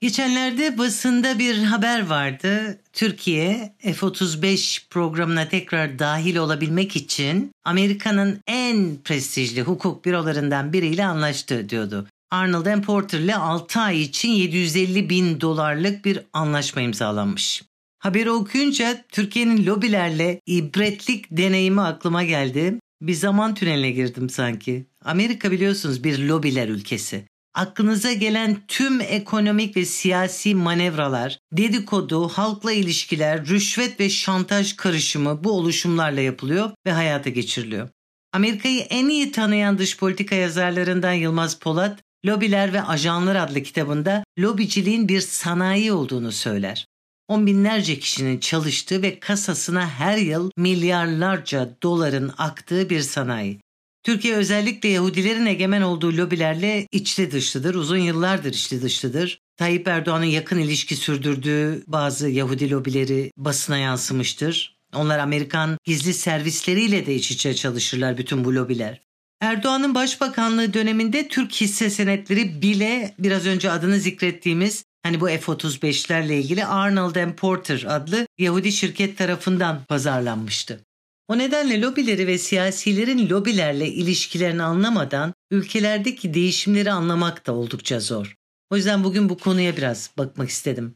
Geçenlerde basında bir haber vardı. Türkiye F-35 programına tekrar dahil olabilmek için Amerika'nın en prestijli hukuk bürolarından biriyle anlaştı diyordu. Arnold Porter ile 6 ay için 750 bin dolarlık bir anlaşma imzalanmış. Haberi okuyunca Türkiye'nin lobilerle ibretlik deneyimi aklıma geldi. Bir zaman tüneline girdim sanki. Amerika biliyorsunuz bir lobiler ülkesi. Aklınıza gelen tüm ekonomik ve siyasi manevralar, dedikodu, halkla ilişkiler, rüşvet ve şantaj karışımı bu oluşumlarla yapılıyor ve hayata geçiriliyor. Amerika'yı en iyi tanıyan dış politika yazarlarından Yılmaz Polat, Lobiler ve Ajanlar adlı kitabında lobiciliğin bir sanayi olduğunu söyler. On binlerce kişinin çalıştığı ve kasasına her yıl milyarlarca doların aktığı bir sanayi. Türkiye özellikle Yahudilerin egemen olduğu lobilerle içli dışlıdır. Uzun yıllardır içli dışlıdır. Tayyip Erdoğan'ın yakın ilişki sürdürdüğü bazı Yahudi lobileri basına yansımıştır. Onlar Amerikan gizli servisleriyle de iç içe çalışırlar bütün bu lobiler. Erdoğan'ın başbakanlığı döneminde Türk hisse senetleri bile biraz önce adını zikrettiğimiz hani bu F-35'lerle ilgili Arnold Porter adlı Yahudi şirket tarafından pazarlanmıştı. O nedenle lobileri ve siyasilerin lobilerle ilişkilerini anlamadan ülkelerdeki değişimleri anlamak da oldukça zor. O yüzden bugün bu konuya biraz bakmak istedim.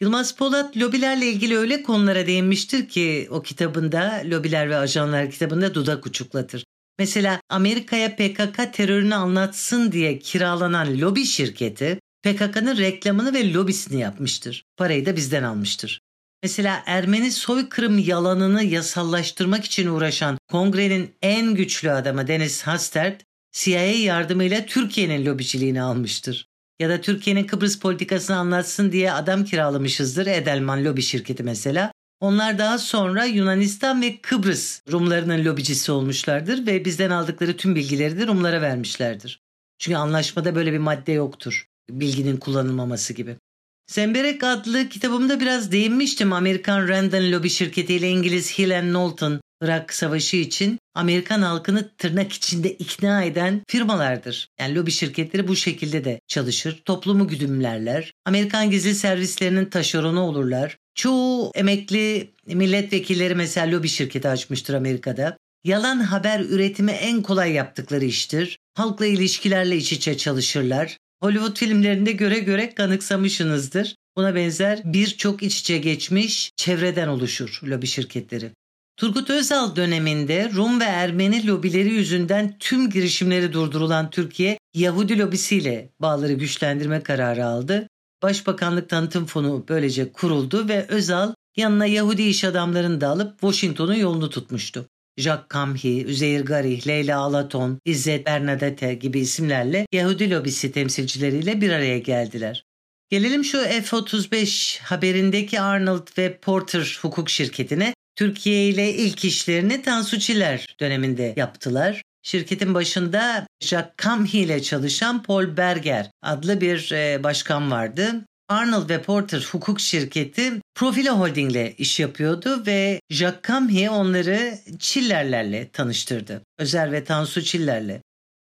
Yılmaz Polat lobilerle ilgili öyle konulara değinmiştir ki o kitabında Lobiler ve Ajanlar kitabında dudak uçuklatır. Mesela Amerika'ya PKK terörünü anlatsın diye kiralanan lobi şirketi PKK'nın reklamını ve lobisini yapmıştır. Parayı da bizden almıştır. Mesela Ermeni soykırım yalanını yasallaştırmak için uğraşan kongrenin en güçlü adamı Deniz Hastert, CIA yardımıyla Türkiye'nin lobiciliğini almıştır. Ya da Türkiye'nin Kıbrıs politikasını anlatsın diye adam kiralamışızdır Edelman lobi şirketi mesela. Onlar daha sonra Yunanistan ve Kıbrıs Rumlarının lobicisi olmuşlardır ve bizden aldıkları tüm bilgileri de Rumlara vermişlerdir. Çünkü anlaşmada böyle bir madde yoktur. Bilginin kullanılmaması gibi. Semberek adlı kitabımda biraz değinmiştim Amerikan Randon Lobby şirketiyle İngiliz Hill and Knowlton Irak Savaşı için Amerikan halkını tırnak içinde ikna eden firmalardır. Yani lobi şirketleri bu şekilde de çalışır. Toplumu güdümlerler. Amerikan gizli servislerinin taşeronu olurlar. Çoğu emekli milletvekilleri mesela lobi şirketi açmıştır Amerika'da. Yalan haber üretimi en kolay yaptıkları iştir. Halkla ilişkilerle iç içe çalışırlar. Hollywood filmlerinde göre göre kanıksamışsınızdır. Buna benzer birçok iç içe geçmiş çevreden oluşur lobi şirketleri. Turgut Özal döneminde Rum ve Ermeni lobileri yüzünden tüm girişimleri durdurulan Türkiye Yahudi lobisiyle bağları güçlendirme kararı aldı. Başbakanlık Tanıtım Fonu böylece kuruldu ve Özal yanına Yahudi iş adamlarını da alıp Washington'un yolunu tutmuştu. Jacques Kamhi, Üzeyir Garih, Leyla Alaton, İzzet Bernadette gibi isimlerle Yahudi lobisi temsilcileriyle bir araya geldiler. Gelelim şu F-35 haberindeki Arnold ve Porter hukuk şirketine. Türkiye ile ilk işlerini Tansu Çiller döneminde yaptılar. Şirketin başında Jacques Kamhi ile çalışan Paul Berger adlı bir e, başkan vardı. Arnold ve Porter hukuk şirketi Profile Holding ile iş yapıyordu ve Jacques Camhi onları Çillerlerle tanıştırdı. Özer ve Tansu Çiller'le.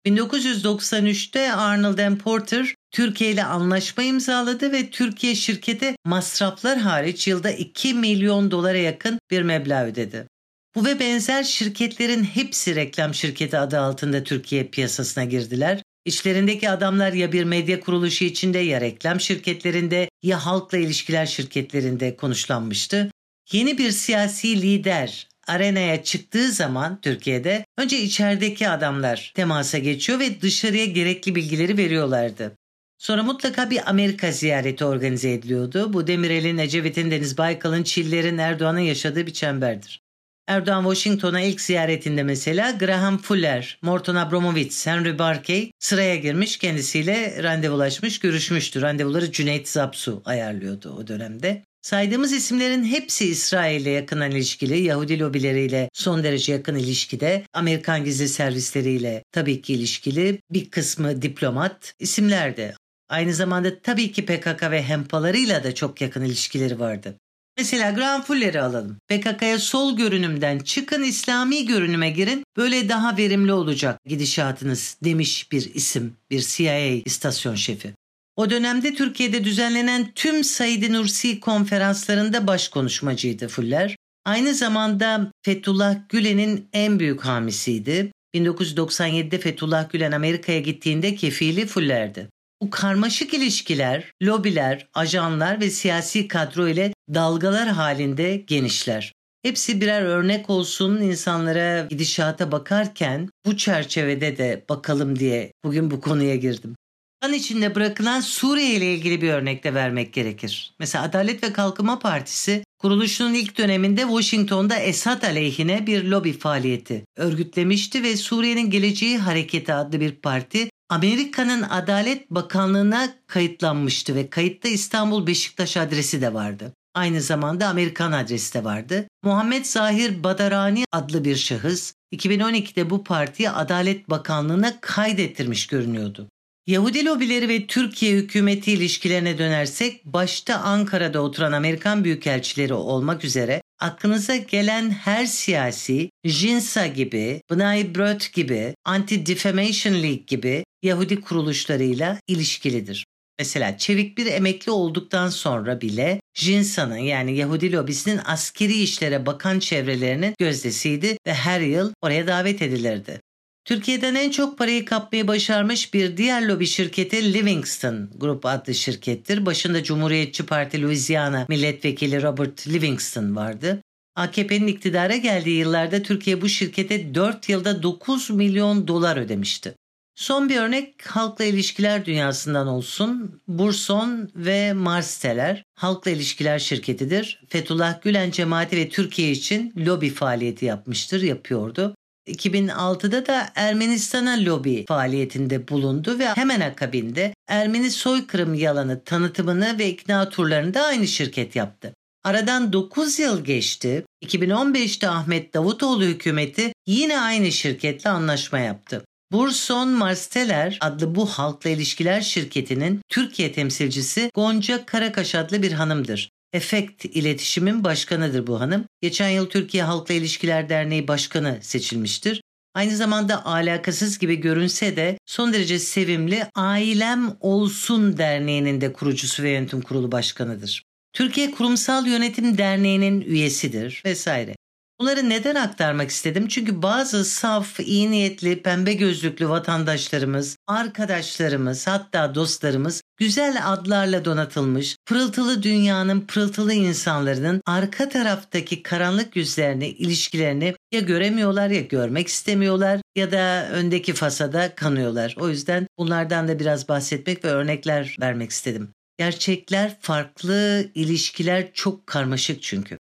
1993'te Arnold Porter Türkiye ile anlaşma imzaladı ve Türkiye şirkete masraflar hariç yılda 2 milyon dolara yakın bir meblağ ödedi. Bu ve benzer şirketlerin hepsi reklam şirketi adı altında Türkiye piyasasına girdiler İçlerindeki adamlar ya bir medya kuruluşu içinde ya reklam şirketlerinde ya halkla ilişkiler şirketlerinde konuşlanmıştı. Yeni bir siyasi lider arenaya çıktığı zaman Türkiye'de önce içerideki adamlar temasa geçiyor ve dışarıya gerekli bilgileri veriyorlardı. Sonra mutlaka bir Amerika ziyareti organize ediliyordu. Bu Demirel'in, Ecevit'in, Deniz Baykal'ın, Çiller'in, Erdoğan'ın yaşadığı bir çemberdir. Erdoğan Washington'a ilk ziyaretinde mesela Graham Fuller, Morton Abramovich, Henry Barkey sıraya girmiş kendisiyle randevulaşmış görüşmüştü. Randevuları Cüneyt Zapsu ayarlıyordu o dönemde. Saydığımız isimlerin hepsi İsrail'le yakın ilişkili, Yahudi lobileriyle son derece yakın ilişkide, Amerikan gizli servisleriyle tabii ki ilişkili, bir kısmı diplomat isimlerdi. Aynı zamanda tabii ki PKK ve hempalarıyla da çok yakın ilişkileri vardı. Mesela Graham Fuller'i alalım. PKK'ya sol görünümden çıkın İslami görünüme girin böyle daha verimli olacak gidişatınız demiş bir isim bir CIA istasyon şefi. O dönemde Türkiye'de düzenlenen tüm Said Nursi konferanslarında baş konuşmacıydı Fuller. Aynı zamanda Fethullah Gülen'in en büyük hamisiydi. 1997'de Fethullah Gülen Amerika'ya gittiğinde kefili Fuller'di. Bu karmaşık ilişkiler, lobiler, ajanlar ve siyasi kadro ile dalgalar halinde genişler. Hepsi birer örnek olsun insanlara gidişata bakarken bu çerçevede de bakalım diye bugün bu konuya girdim. Kan içinde bırakılan Suriye ile ilgili bir örnek de vermek gerekir. Mesela Adalet ve Kalkınma Partisi kuruluşunun ilk döneminde Washington'da Esad aleyhine bir lobi faaliyeti örgütlemişti ve Suriye'nin Geleceği Hareketi adlı bir parti Amerika'nın Adalet Bakanlığı'na kayıtlanmıştı ve kayıtta İstanbul Beşiktaş adresi de vardı. Aynı zamanda Amerikan adresi de vardı. Muhammed Zahir Badarani adlı bir şahıs 2012'de bu partiyi Adalet Bakanlığı'na kaydettirmiş görünüyordu. Yahudi lobileri ve Türkiye hükümeti ilişkilerine dönersek başta Ankara'da oturan Amerikan büyükelçileri olmak üzere aklınıza gelen her siyasi, JINSA gibi, B'nai B'rith gibi, Anti-Defamation League gibi Yahudi kuruluşlarıyla ilişkilidir. Mesela Çevik bir emekli olduktan sonra bile Jinsa'nın yani Yahudi lobisinin askeri işlere bakan çevrelerinin gözdesiydi ve her yıl oraya davet edilirdi. Türkiye'den en çok parayı kapmayı başarmış bir diğer lobi şirketi Livingston Grup adlı şirkettir. Başında Cumhuriyetçi Parti Louisiana Milletvekili Robert Livingston vardı. AKP'nin iktidara geldiği yıllarda Türkiye bu şirkete 4 yılda 9 milyon dolar ödemişti. Son bir örnek halkla ilişkiler dünyasından olsun. Burson ve Marsteller halkla ilişkiler şirketidir. Fethullah Gülen cemaati ve Türkiye için lobi faaliyeti yapmıştır, yapıyordu. 2006'da da Ermenistan'a lobi faaliyetinde bulundu ve hemen akabinde Ermeni soykırım yalanı tanıtımını ve ikna turlarını da aynı şirket yaptı. Aradan 9 yıl geçti. 2015'te Ahmet Davutoğlu hükümeti yine aynı şirketle anlaşma yaptı. Burson Marsteller adlı bu halkla ilişkiler şirketinin Türkiye temsilcisi Gonca Karakaş adlı bir hanımdır. Efekt İletişim'in başkanıdır bu hanım. Geçen yıl Türkiye Halkla İlişkiler Derneği Başkanı seçilmiştir. Aynı zamanda alakasız gibi görünse de son derece sevimli Ailem Olsun Derneği'nin de kurucusu ve yönetim kurulu başkanıdır. Türkiye Kurumsal Yönetim Derneği'nin üyesidir vesaire. Bunları neden aktarmak istedim? Çünkü bazı saf, iyi niyetli, pembe gözlüklü vatandaşlarımız, arkadaşlarımız, hatta dostlarımız güzel adlarla donatılmış, pırıltılı dünyanın pırıltılı insanların arka taraftaki karanlık yüzlerini, ilişkilerini ya göremiyorlar ya görmek istemiyorlar ya da öndeki fasada kanıyorlar. O yüzden bunlardan da biraz bahsetmek ve örnekler vermek istedim. Gerçekler farklı, ilişkiler çok karmaşık çünkü.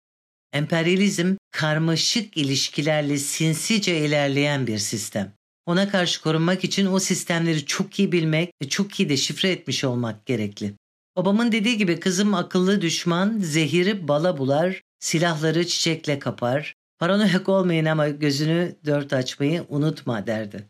Emperyalizm karmaşık ilişkilerle sinsice ilerleyen bir sistem. Ona karşı korunmak için o sistemleri çok iyi bilmek ve çok iyi de şifre etmiş olmak gerekli. Babamın dediği gibi kızım akıllı düşman zehiri bala bular, silahları çiçekle kapar. Paranoyak olmayın ama gözünü dört açmayı unutma derdi.